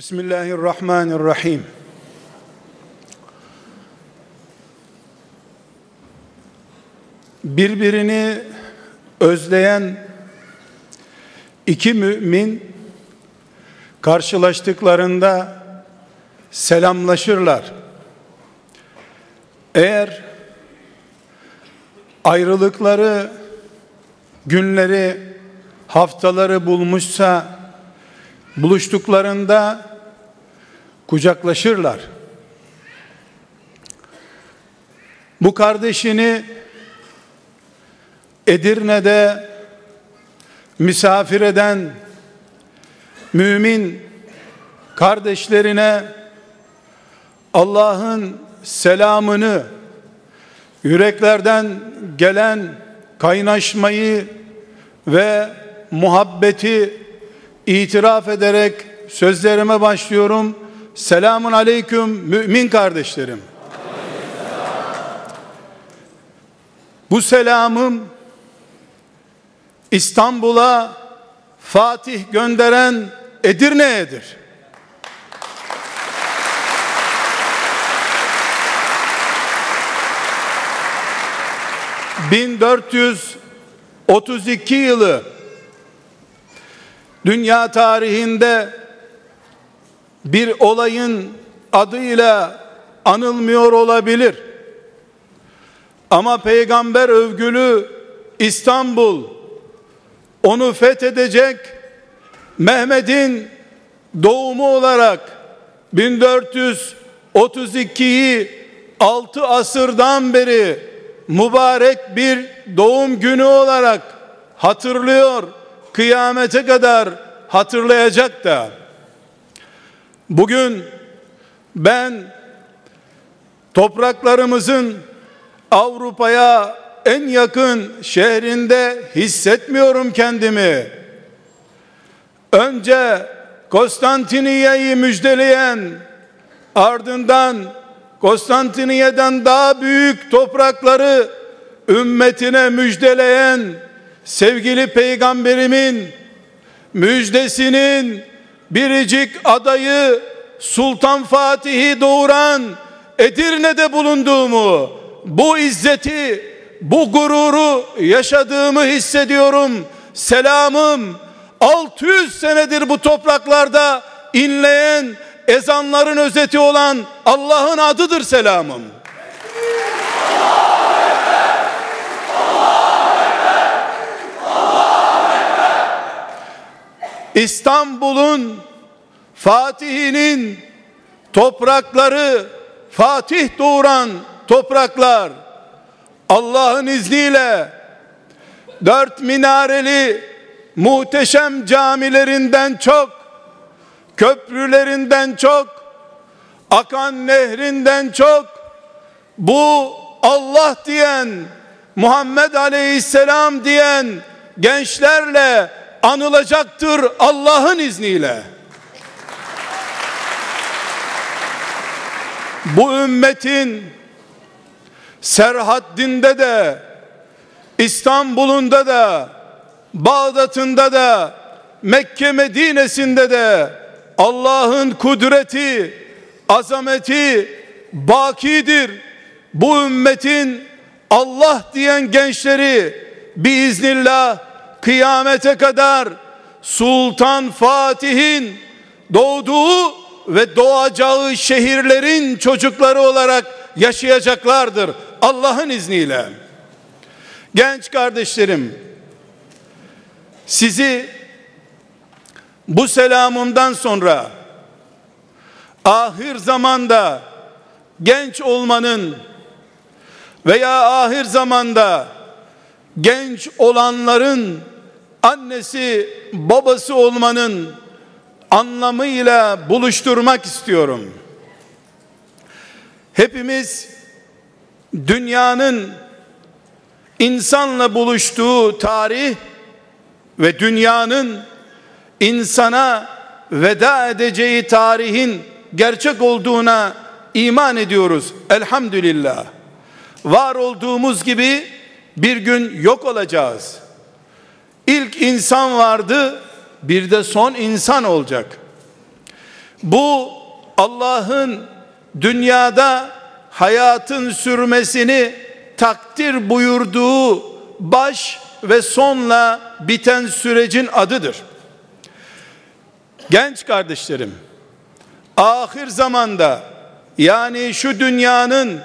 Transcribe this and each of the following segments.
Bismillahirrahmanirrahim. Birbirini özleyen iki mümin karşılaştıklarında selamlaşırlar. Eğer ayrılıkları günleri haftaları bulmuşsa buluştuklarında kucaklaşırlar. Bu kardeşini Edirne'de misafir eden mümin kardeşlerine Allah'ın selamını yüreklerden gelen kaynaşmayı ve muhabbeti itiraf ederek sözlerime başlıyorum. Selamun aleyküm mümin kardeşlerim. Bu selamım İstanbul'a Fatih gönderen Edirne'yedir. ...1432 yılı... ...dünya tarihinde... ...bir olayın adıyla... ...anılmıyor olabilir... ...ama peygamber övgülü... ...İstanbul... ...onu fethedecek... Mehmet'in doğumu olarak 1432'yi 6 asırdan beri mübarek bir doğum günü olarak hatırlıyor. Kıyamete kadar hatırlayacak da. Bugün ben topraklarımızın Avrupa'ya en yakın şehrinde hissetmiyorum kendimi. Önce Konstantiniye'yi müjdeleyen ardından Konstantiniye'den daha büyük toprakları ümmetine müjdeleyen sevgili peygamberimin müjdesinin biricik adayı Sultan Fatih'i doğuran Edirne'de bulunduğumu bu izzeti bu gururu yaşadığımı hissediyorum selamım 600 senedir bu topraklarda inleyen ezanların özeti olan Allah'ın adıdır selamım. İstanbul'un Fatih'inin toprakları Fatih doğuran topraklar Allah'ın izniyle dört minareli muhteşem camilerinden çok, köprülerinden çok, akan nehrinden çok, bu Allah diyen, Muhammed Aleyhisselam diyen gençlerle anılacaktır Allah'ın izniyle. Bu ümmetin Serhaddin'de de İstanbul'unda da Bağdat'ında da Mekke Medine'sinde de Allah'ın kudreti, azameti bakidir. Bu ümmetin Allah diyen gençleri biiznillah kıyamete kadar Sultan Fatih'in doğduğu ve doğacağı şehirlerin çocukları olarak yaşayacaklardır Allah'ın izniyle. Genç kardeşlerim, sizi bu selamımdan sonra ahir zamanda genç olmanın veya ahir zamanda genç olanların annesi babası olmanın anlamıyla buluşturmak istiyorum. Hepimiz dünyanın insanla buluştuğu tarih ve dünyanın insana veda edeceği tarihin gerçek olduğuna iman ediyoruz. Elhamdülillah. Var olduğumuz gibi bir gün yok olacağız. İlk insan vardı, bir de son insan olacak. Bu Allah'ın dünyada hayatın sürmesini takdir buyurduğu baş ve sonla biten sürecin adıdır. Genç kardeşlerim, ahir zamanda yani şu dünyanın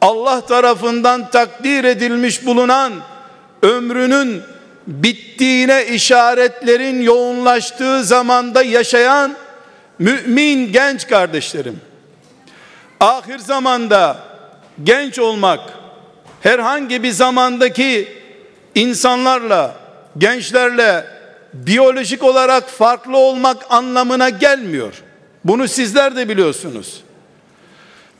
Allah tarafından takdir edilmiş bulunan ömrünün bittiğine işaretlerin yoğunlaştığı zamanda yaşayan mümin genç kardeşlerim. Ahir zamanda genç olmak herhangi bir zamandaki insanlarla, gençlerle biyolojik olarak farklı olmak anlamına gelmiyor. Bunu sizler de biliyorsunuz.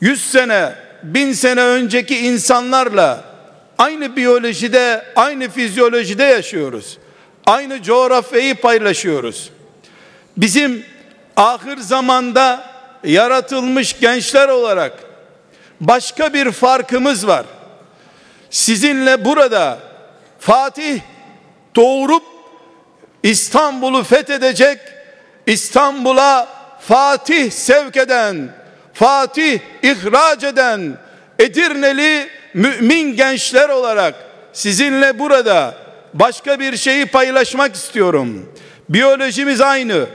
100 sene, bin sene önceki insanlarla aynı biyolojide, aynı fizyolojide yaşıyoruz. Aynı coğrafyayı paylaşıyoruz. Bizim ahir zamanda yaratılmış gençler olarak başka bir farkımız var. Sizinle burada Fatih doğurup İstanbul'u fethedecek, İstanbul'a Fatih sevk eden, Fatih ihraç eden Edirneli mümin gençler olarak sizinle burada başka bir şeyi paylaşmak istiyorum. Biyolojimiz aynı,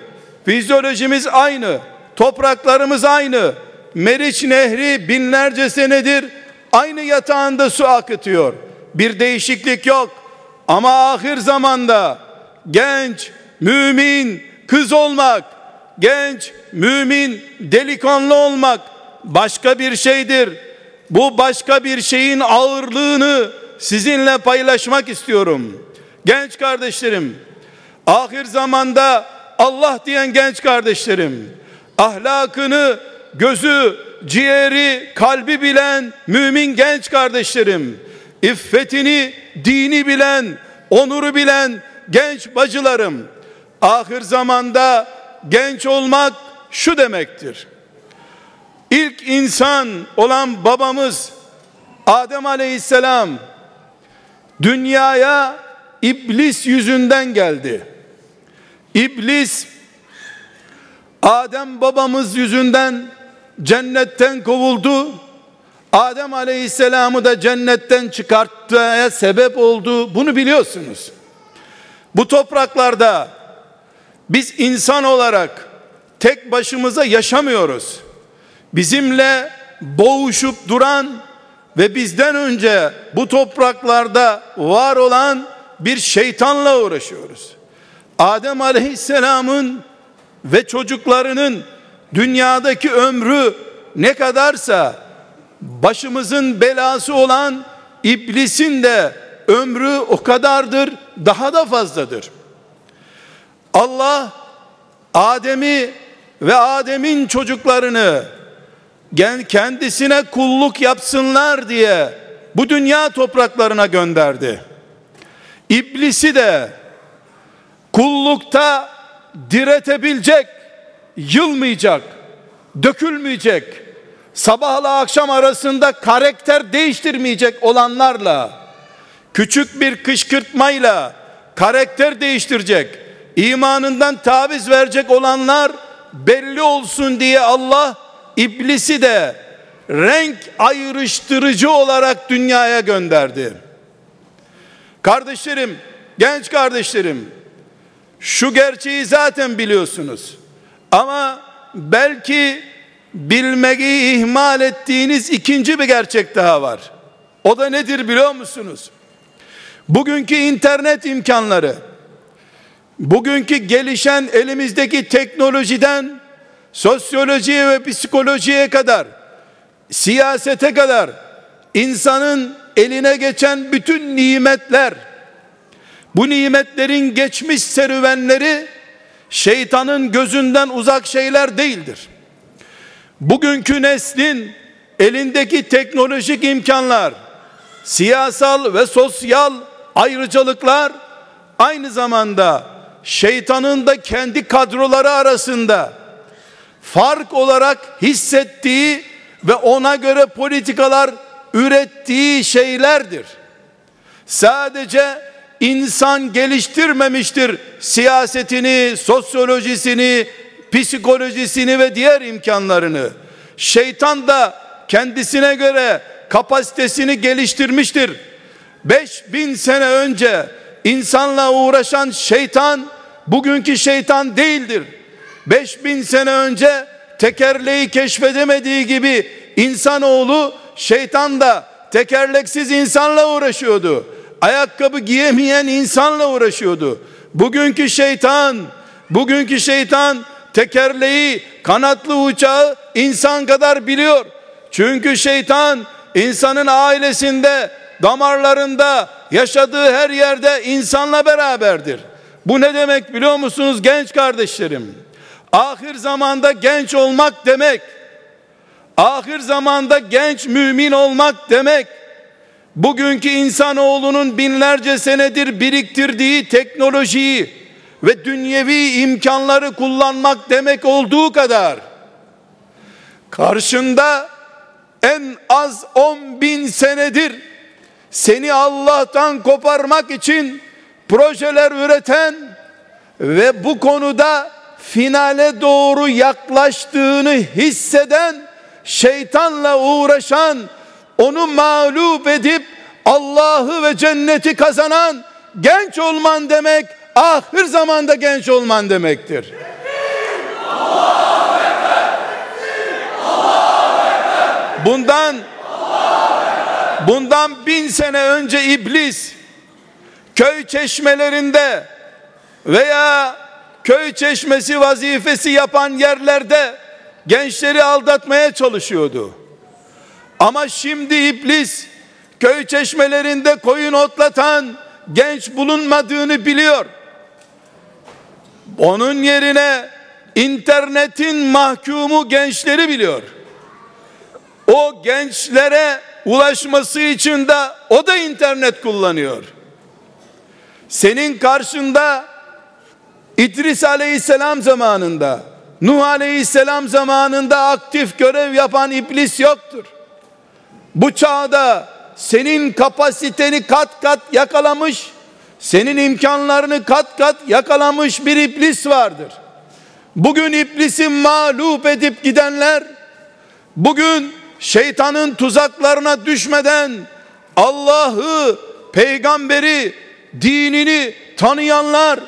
fizyolojimiz aynı, topraklarımız aynı. Meriç Nehri binlerce senedir aynı yatağında su akıtıyor. Bir değişiklik yok. Ama ahir zamanda genç, mümin, kız olmak, genç, mümin, delikanlı olmak başka bir şeydir. Bu başka bir şeyin ağırlığını sizinle paylaşmak istiyorum. Genç kardeşlerim, ahir zamanda Allah diyen genç kardeşlerim, ahlakını, gözü, ciğeri, kalbi bilen mümin genç kardeşlerim, iffetini, dini bilen, onuru bilen genç bacılarım, ahir zamanda genç olmak şu demektir. İlk insan olan babamız Adem Aleyhisselam dünyaya iblis yüzünden geldi. İblis Adem babamız yüzünden cennetten kovuldu. Adem Aleyhisselam'ı da cennetten çıkartmaya sebep oldu. Bunu biliyorsunuz. Bu topraklarda biz insan olarak tek başımıza yaşamıyoruz. Bizimle boğuşup duran ve bizden önce bu topraklarda var olan bir şeytanla uğraşıyoruz. Adem Aleyhisselam'ın ve çocuklarının dünyadaki ömrü ne kadarsa başımızın belası olan iblisin de ömrü o kadardır, daha da fazladır. Allah Adem'i ve Adem'in çocuklarını kendisine kulluk yapsınlar diye bu dünya topraklarına gönderdi. İblisi de kullukta diretebilecek, yılmayacak, dökülmeyecek, sabahla akşam arasında karakter değiştirmeyecek olanlarla, küçük bir kışkırtmayla karakter değiştirecek, imanından taviz verecek olanlar belli olsun diye Allah iblisi de renk ayrıştırıcı olarak dünyaya gönderdi. Kardeşlerim, genç kardeşlerim, şu gerçeği zaten biliyorsunuz. Ama belki bilmeyi ihmal ettiğiniz ikinci bir gerçek daha var. O da nedir biliyor musunuz? Bugünkü internet imkanları, bugünkü gelişen elimizdeki teknolojiden sosyolojiye ve psikolojiye kadar, siyasete kadar insanın eline geçen bütün nimetler, bu nimetlerin geçmiş serüvenleri şeytanın gözünden uzak şeyler değildir. Bugünkü neslin elindeki teknolojik imkanlar, siyasal ve sosyal ayrıcalıklar aynı zamanda şeytanın da kendi kadroları arasında fark olarak hissettiği ve ona göre politikalar ürettiği şeylerdir. Sadece insan geliştirmemiştir siyasetini, sosyolojisini, psikolojisini ve diğer imkanlarını. Şeytan da kendisine göre kapasitesini geliştirmiştir. 5000 sene önce insanla uğraşan şeytan bugünkü şeytan değildir. 5000 sene önce tekerleği keşfedemediği gibi insanoğlu şeytan da tekerleksiz insanla uğraşıyordu. Ayakkabı giyemeyen insanla uğraşıyordu. Bugünkü şeytan, bugünkü şeytan tekerleği, kanatlı uçağı insan kadar biliyor. Çünkü şeytan insanın ailesinde, damarlarında, yaşadığı her yerde insanla beraberdir. Bu ne demek biliyor musunuz genç kardeşlerim? Ahir zamanda genç olmak demek, ahir zamanda genç mümin olmak demek, bugünkü insanoğlunun binlerce senedir biriktirdiği teknolojiyi ve dünyevi imkanları kullanmak demek olduğu kadar, karşında en az 10 bin senedir seni Allah'tan koparmak için projeler üreten ve bu konuda finale doğru yaklaştığını hisseden şeytanla uğraşan onu mağlup edip Allah'ı ve cenneti kazanan genç olman demek ahir zamanda genç olman demektir. Bundan bundan bin sene önce iblis köy çeşmelerinde veya köy çeşmesi vazifesi yapan yerlerde gençleri aldatmaya çalışıyordu. Ama şimdi iblis köy çeşmelerinde koyun otlatan genç bulunmadığını biliyor. Onun yerine internetin mahkumu gençleri biliyor. O gençlere ulaşması için de o da internet kullanıyor. Senin karşında İdris aleyhisselam zamanında, Nuh aleyhisselam zamanında aktif görev yapan iblis yoktur. Bu çağda senin kapasiteni kat kat yakalamış, senin imkanlarını kat kat yakalamış bir iblis vardır. Bugün iblisi mağlup edip gidenler, bugün şeytanın tuzaklarına düşmeden Allah'ı, peygamberi, dinini tanıyanlar,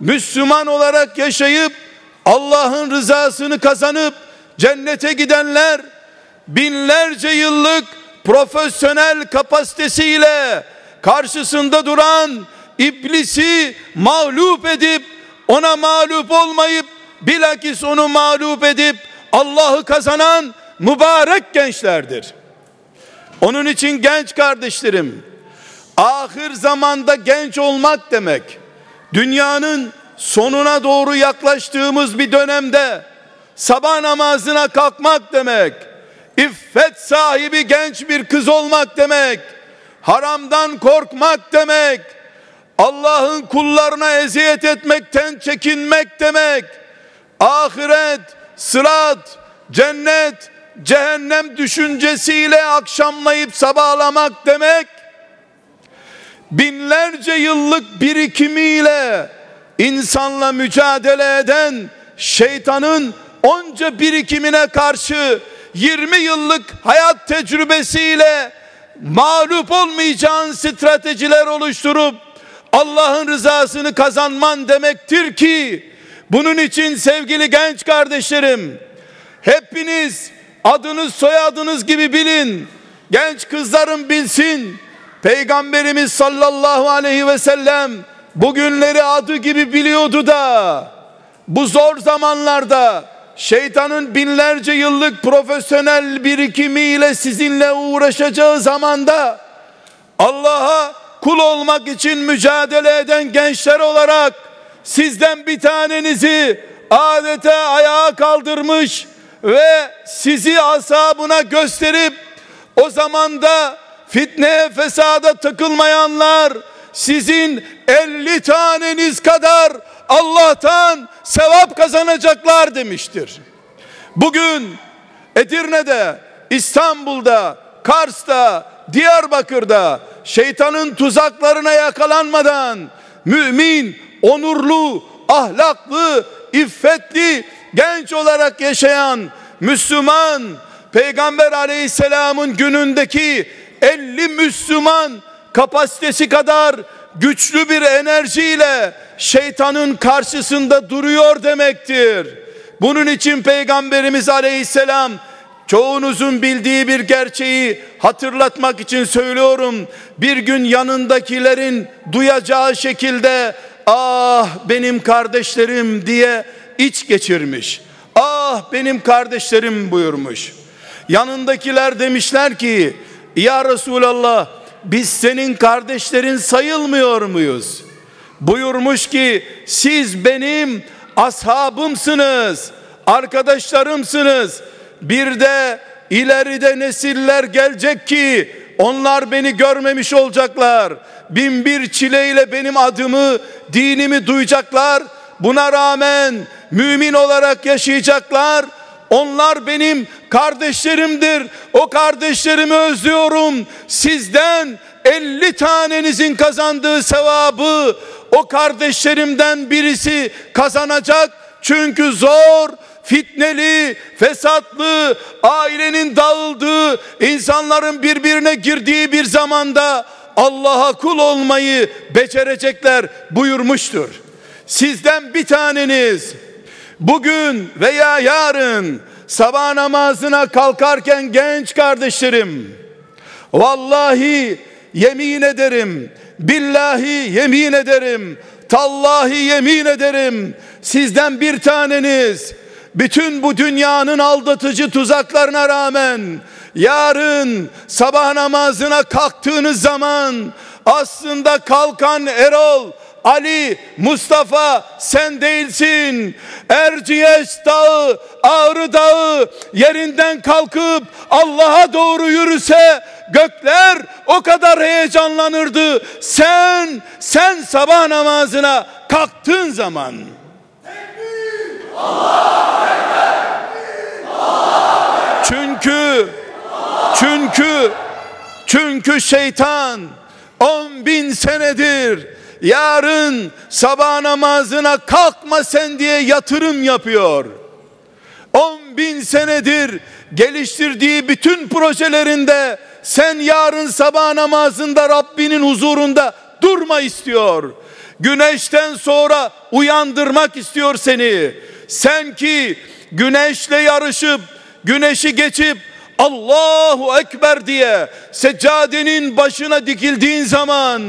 Müslüman olarak yaşayıp Allah'ın rızasını kazanıp cennete gidenler binlerce yıllık profesyonel kapasitesiyle karşısında duran iblisi mağlup edip ona mağlup olmayıp bilakis onu mağlup edip Allah'ı kazanan mübarek gençlerdir. Onun için genç kardeşlerim, ahir zamanda genç olmak demek, dünyanın sonuna doğru yaklaştığımız bir dönemde sabah namazına kalkmak demek, iffet sahibi genç bir kız olmak demek, haramdan korkmak demek, Allah'ın kullarına eziyet etmekten çekinmek demek, ahiret, sırat, cennet, cehennem düşüncesiyle akşamlayıp sabahlamak demek, binlerce yıllık birikimiyle insanla mücadele eden şeytanın onca birikimine karşı 20 yıllık hayat tecrübesiyle mağlup olmayacağın stratejiler oluşturup Allah'ın rızasını kazanman demektir ki bunun için sevgili genç kardeşlerim hepiniz adınız soyadınız gibi bilin genç kızlarım bilsin Peygamberimiz sallallahu aleyhi ve sellem bugünleri adı gibi biliyordu da bu zor zamanlarda şeytanın binlerce yıllık profesyonel birikimiyle sizinle uğraşacağı zamanda Allah'a kul olmak için mücadele eden gençler olarak sizden bir tanenizi adeta ayağa kaldırmış ve sizi asabına gösterip o zamanda fitne fesada takılmayanlar sizin 50 taneniz kadar Allah'tan sevap kazanacaklar demiştir. Bugün Edirne'de, İstanbul'da, Kars'ta, Diyarbakır'da şeytanın tuzaklarına yakalanmadan mümin, onurlu, ahlaklı, iffetli, genç olarak yaşayan Müslüman Peygamber aleyhisselamın günündeki 50 Müslüman kapasitesi kadar güçlü bir enerjiyle şeytanın karşısında duruyor demektir. Bunun için Peygamberimiz aleyhisselam çoğunuzun bildiği bir gerçeği hatırlatmak için söylüyorum. Bir gün yanındakilerin duyacağı şekilde ah benim kardeşlerim diye iç geçirmiş. Ah benim kardeşlerim buyurmuş. Yanındakiler demişler ki ya Resulallah biz senin kardeşlerin sayılmıyor muyuz? Buyurmuş ki siz benim ashabımsınız, arkadaşlarımsınız. Bir de ileride nesiller gelecek ki onlar beni görmemiş olacaklar. Bin bir çileyle benim adımı, dinimi duyacaklar. Buna rağmen mümin olarak yaşayacaklar. Onlar benim kardeşlerimdir. O kardeşlerimi özlüyorum. Sizden 50 tanenizin kazandığı sevabı o kardeşlerimden birisi kazanacak. Çünkü zor, fitneli, fesatlı, ailenin dağıldığı, insanların birbirine girdiği bir zamanda Allah'a kul olmayı becerecekler buyurmuştur. Sizden bir taneniz bugün veya yarın sabah namazına kalkarken genç kardeşlerim vallahi yemin ederim billahi yemin ederim tallahi yemin ederim sizden bir taneniz bütün bu dünyanın aldatıcı tuzaklarına rağmen yarın sabah namazına kalktığınız zaman aslında kalkan Erol Ali, Mustafa sen değilsin. Erciyes dağı, Ağrı dağı yerinden kalkıp Allah'a doğru yürüse gökler o kadar heyecanlanırdı. Sen, sen sabah namazına kalktığın zaman. Çünkü, çünkü, çünkü şeytan on bin senedir yarın sabah namazına kalkma sen diye yatırım yapıyor. On bin senedir geliştirdiği bütün projelerinde sen yarın sabah namazında Rabbinin huzurunda durma istiyor. Güneşten sonra uyandırmak istiyor seni. Sen ki güneşle yarışıp güneşi geçip Allahu Ekber diye seccadenin başına dikildiğin zaman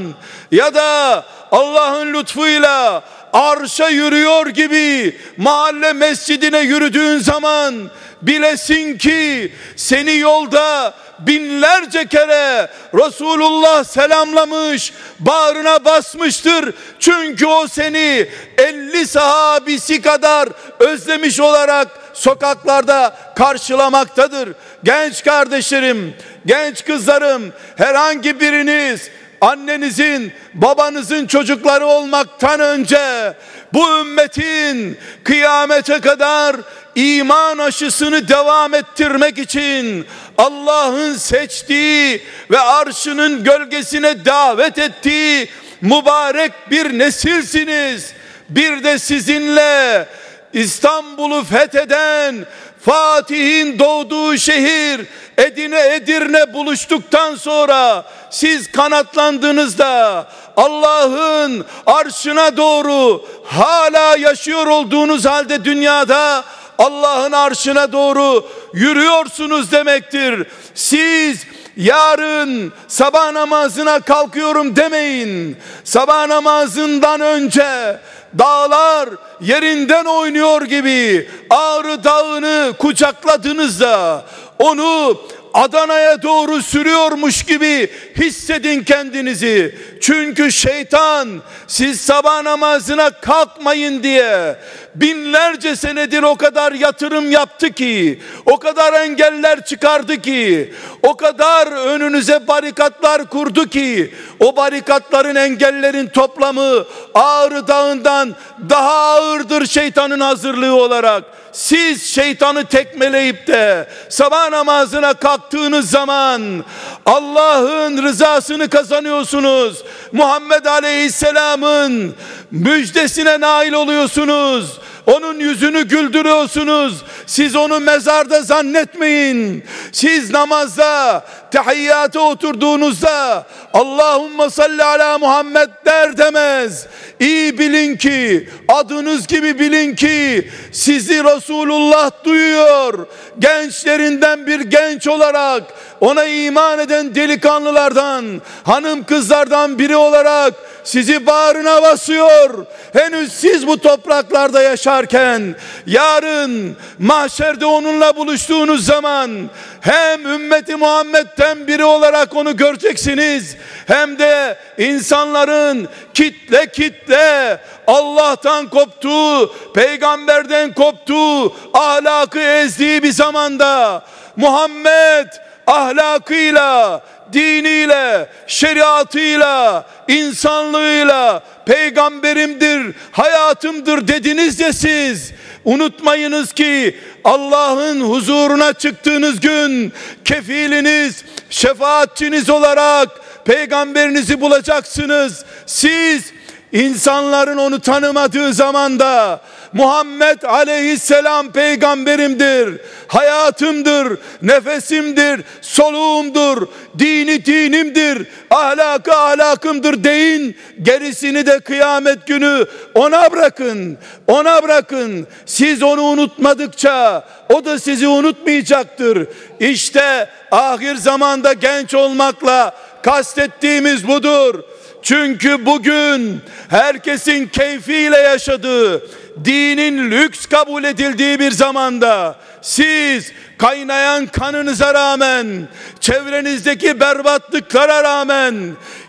ya da Allah'ın lütfuyla arşa yürüyor gibi mahalle mescidine yürüdüğün zaman bilesin ki seni yolda binlerce kere Resulullah selamlamış, bağrına basmıştır. Çünkü o seni 50 sahabisi kadar özlemiş olarak sokaklarda karşılamaktadır. Genç kardeşlerim, genç kızlarım, herhangi biriniz annenizin, babanızın çocukları olmaktan önce bu ümmetin kıyamete kadar iman aşısını devam ettirmek için Allah'ın seçtiği ve arşının gölgesine davet ettiği mübarek bir nesilsiniz. Bir de sizinle İstanbul'u fetheden Fatih'in doğduğu şehir Edine Edirne buluştuktan sonra siz kanatlandığınızda Allah'ın arşına doğru hala yaşıyor olduğunuz halde dünyada Allah'ın arşına doğru yürüyorsunuz demektir. Siz yarın sabah namazına kalkıyorum demeyin. Sabah namazından önce dağlar yerinden oynuyor gibi Ağrı Dağı'nı kucakladığınızda onu Adana'ya doğru sürüyormuş gibi hissedin kendinizi. Çünkü şeytan siz sabah namazına kalkmayın diye binlerce senedir o kadar yatırım yaptı ki, o kadar engeller çıkardı ki, o kadar önünüze barikatlar kurdu ki, o barikatların engellerin toplamı Ağrı Dağı'ndan daha ağırdır şeytanın hazırlığı olarak. Siz şeytanı tekmeleyip de sabah namazına kalktığınız zaman Allah'ın rızasını kazanıyorsunuz. Muhammed Aleyhisselam'ın müjdesine nail oluyorsunuz. Onun yüzünü güldürüyorsunuz. Siz onu mezarda zannetmeyin. Siz namazda, tehiyyata oturduğunuzda Allahümme salli ala Muhammed der demez. İyi bilin ki, adınız gibi bilin ki sizi Resulullah duyuyor. Gençlerinden bir genç olarak ona iman eden delikanlılardan, hanım kızlardan biri olarak sizi bağrına basıyor. Henüz siz bu topraklarda yaşarken yarın mahşerde onunla buluştuğunuz zaman hem ümmeti Muhammed'den biri olarak onu göreceksiniz. Hem de insanların kitle kitle Allah'tan koptuğu, peygamberden koptuğu, ahlakı ezdiği bir zamanda Muhammed ahlakıyla, diniyle, şeriatıyla, insanlığıyla peygamberimdir, hayatımdır dediniz de siz. Unutmayınız ki Allah'ın huzuruna çıktığınız gün kefiliniz, şefaatçiniz olarak peygamberinizi bulacaksınız. Siz insanların onu tanımadığı zamanda Muhammed aleyhisselam peygamberimdir, hayatımdır, nefesimdir, soluğumdur, dini dinimdir, ahlakı ahlakımdır deyin. Gerisini de kıyamet günü ona bırakın, ona bırakın. Siz onu unutmadıkça o da sizi unutmayacaktır. İşte ahir zamanda genç olmakla kastettiğimiz budur. Çünkü bugün herkesin keyfiyle yaşadığı, dinin lüks kabul edildiği bir zamanda siz kaynayan kanınıza rağmen, çevrenizdeki berbatlıklara rağmen,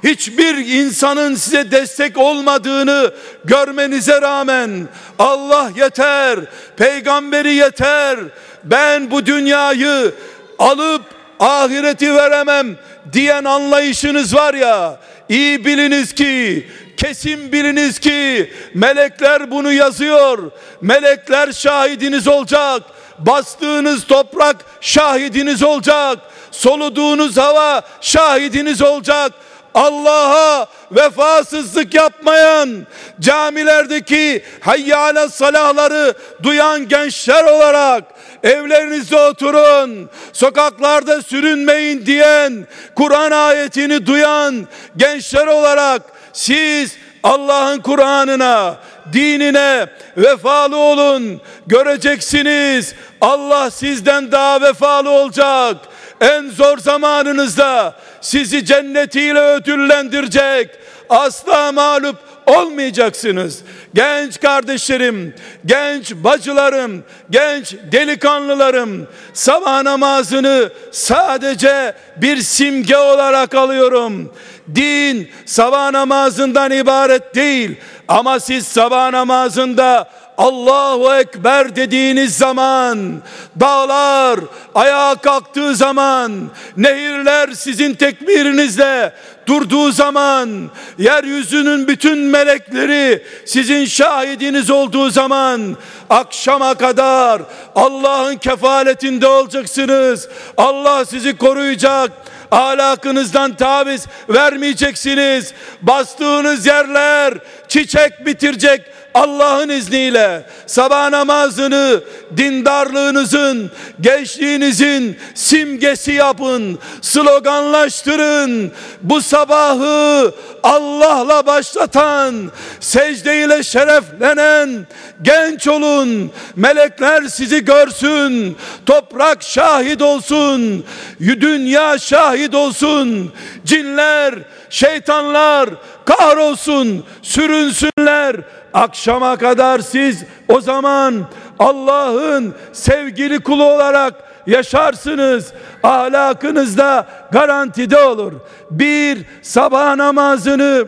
hiçbir insanın size destek olmadığını görmenize rağmen, Allah yeter, peygamberi yeter, ben bu dünyayı alıp ahireti veremem diyen anlayışınız var ya, iyi biliniz ki kesin biliniz ki melekler bunu yazıyor. Melekler şahidiniz olacak. Bastığınız toprak şahidiniz olacak. Soluduğunuz hava şahidiniz olacak. Allah'a vefasızlık yapmayan camilerdeki hayyale salahları duyan gençler olarak evlerinizde oturun, sokaklarda sürünmeyin diyen Kur'an ayetini duyan gençler olarak siz Allah'ın Kur'an'ına, dinine vefalı olun. Göreceksiniz Allah sizden daha vefalı olacak. En zor zamanınızda sizi cennetiyle ödüllendirecek. Asla mağlup olmayacaksınız. Genç kardeşlerim, genç bacılarım, genç delikanlılarım sabah namazını sadece bir simge olarak alıyorum. Din sabah namazından ibaret değil ama siz sabah namazında Allahu Ekber dediğiniz zaman dağlar ayağa kalktığı zaman nehirler sizin tekbirinizle durduğu zaman yeryüzünün bütün melekleri sizin şahidiniz olduğu zaman akşama kadar Allah'ın kefaletinde olacaksınız. Allah sizi koruyacak ahlakınızdan taviz vermeyeceksiniz. Bastığınız yerler çiçek bitirecek Allah'ın izniyle sabah namazını dindarlığınızın, gençliğinizin simgesi yapın, sloganlaştırın. Bu sabahı Allah'la başlatan, secdeyle şereflenen genç olun. Melekler sizi görsün. Toprak şahit olsun. Dünya şahit olsun. Cinler, şeytanlar kahrolsun, sürünsünler akşama kadar siz o zaman Allah'ın sevgili kulu olarak yaşarsınız. Ahlakınız da garantide olur. Bir sabah namazını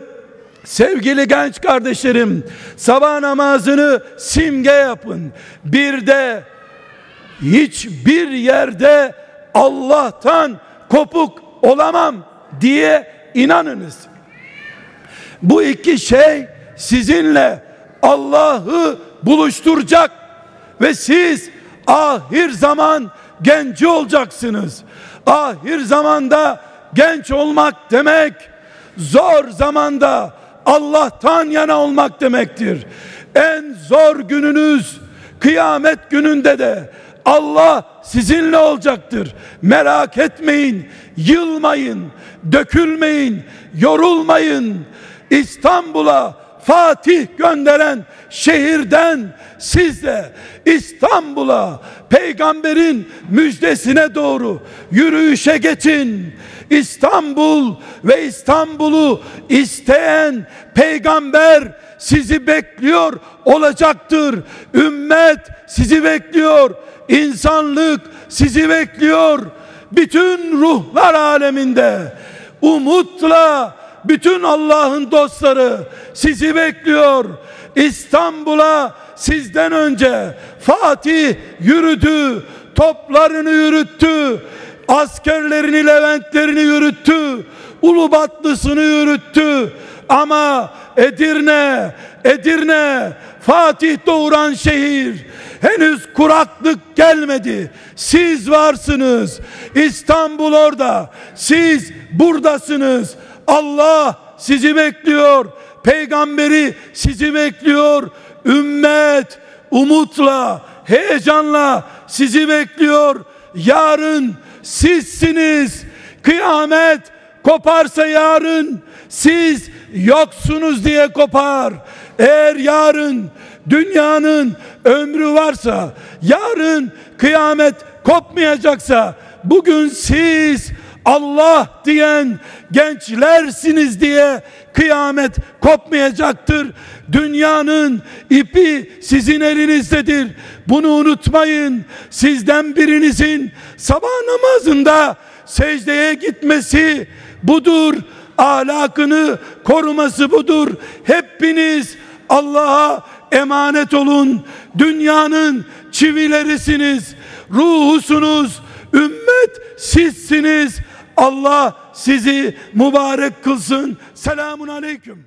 sevgili genç kardeşlerim sabah namazını simge yapın. Bir de hiçbir yerde Allah'tan kopuk olamam diye inanınız. Bu iki şey sizinle Allah'ı buluşturacak ve siz ahir zaman genci olacaksınız. Ahir zamanda genç olmak demek zor zamanda Allah'tan yana olmak demektir. En zor gününüz kıyamet gününde de Allah sizinle olacaktır. Merak etmeyin, yılmayın, dökülmeyin, yorulmayın. İstanbul'a Fatih gönderen şehirden siz de İstanbul'a peygamberin müjdesine doğru yürüyüşe geçin. İstanbul ve İstanbul'u isteyen peygamber sizi bekliyor olacaktır. Ümmet sizi bekliyor. İnsanlık sizi bekliyor. Bütün ruhlar aleminde umutla bütün Allah'ın dostları sizi bekliyor. İstanbul'a sizden önce Fatih yürüdü, toplarını yürüttü, askerlerini, leventlerini yürüttü, Ulubatlısını yürüttü. Ama Edirne, Edirne, Fatih doğuran şehir, henüz kuraklık gelmedi. Siz varsınız. İstanbul orada. Siz buradasınız. Allah sizi bekliyor. Peygamberi sizi bekliyor. Ümmet umutla, heyecanla sizi bekliyor. Yarın sizsiniz. Kıyamet koparsa yarın siz yoksunuz diye kopar. Eğer yarın dünyanın ömrü varsa, yarın kıyamet kopmayacaksa, bugün siz Allah diyen gençlersiniz diye kıyamet kopmayacaktır. Dünyanın ipi sizin elinizdedir. Bunu unutmayın. Sizden birinizin sabah namazında secdeye gitmesi budur. Ahlakını koruması budur. Hepiniz Allah'a emanet olun. Dünyanın çivilerisiniz. Ruhusunuz. Ümmet sizsiniz. Allah sizi mübarek kılsın. Selamun aleyküm.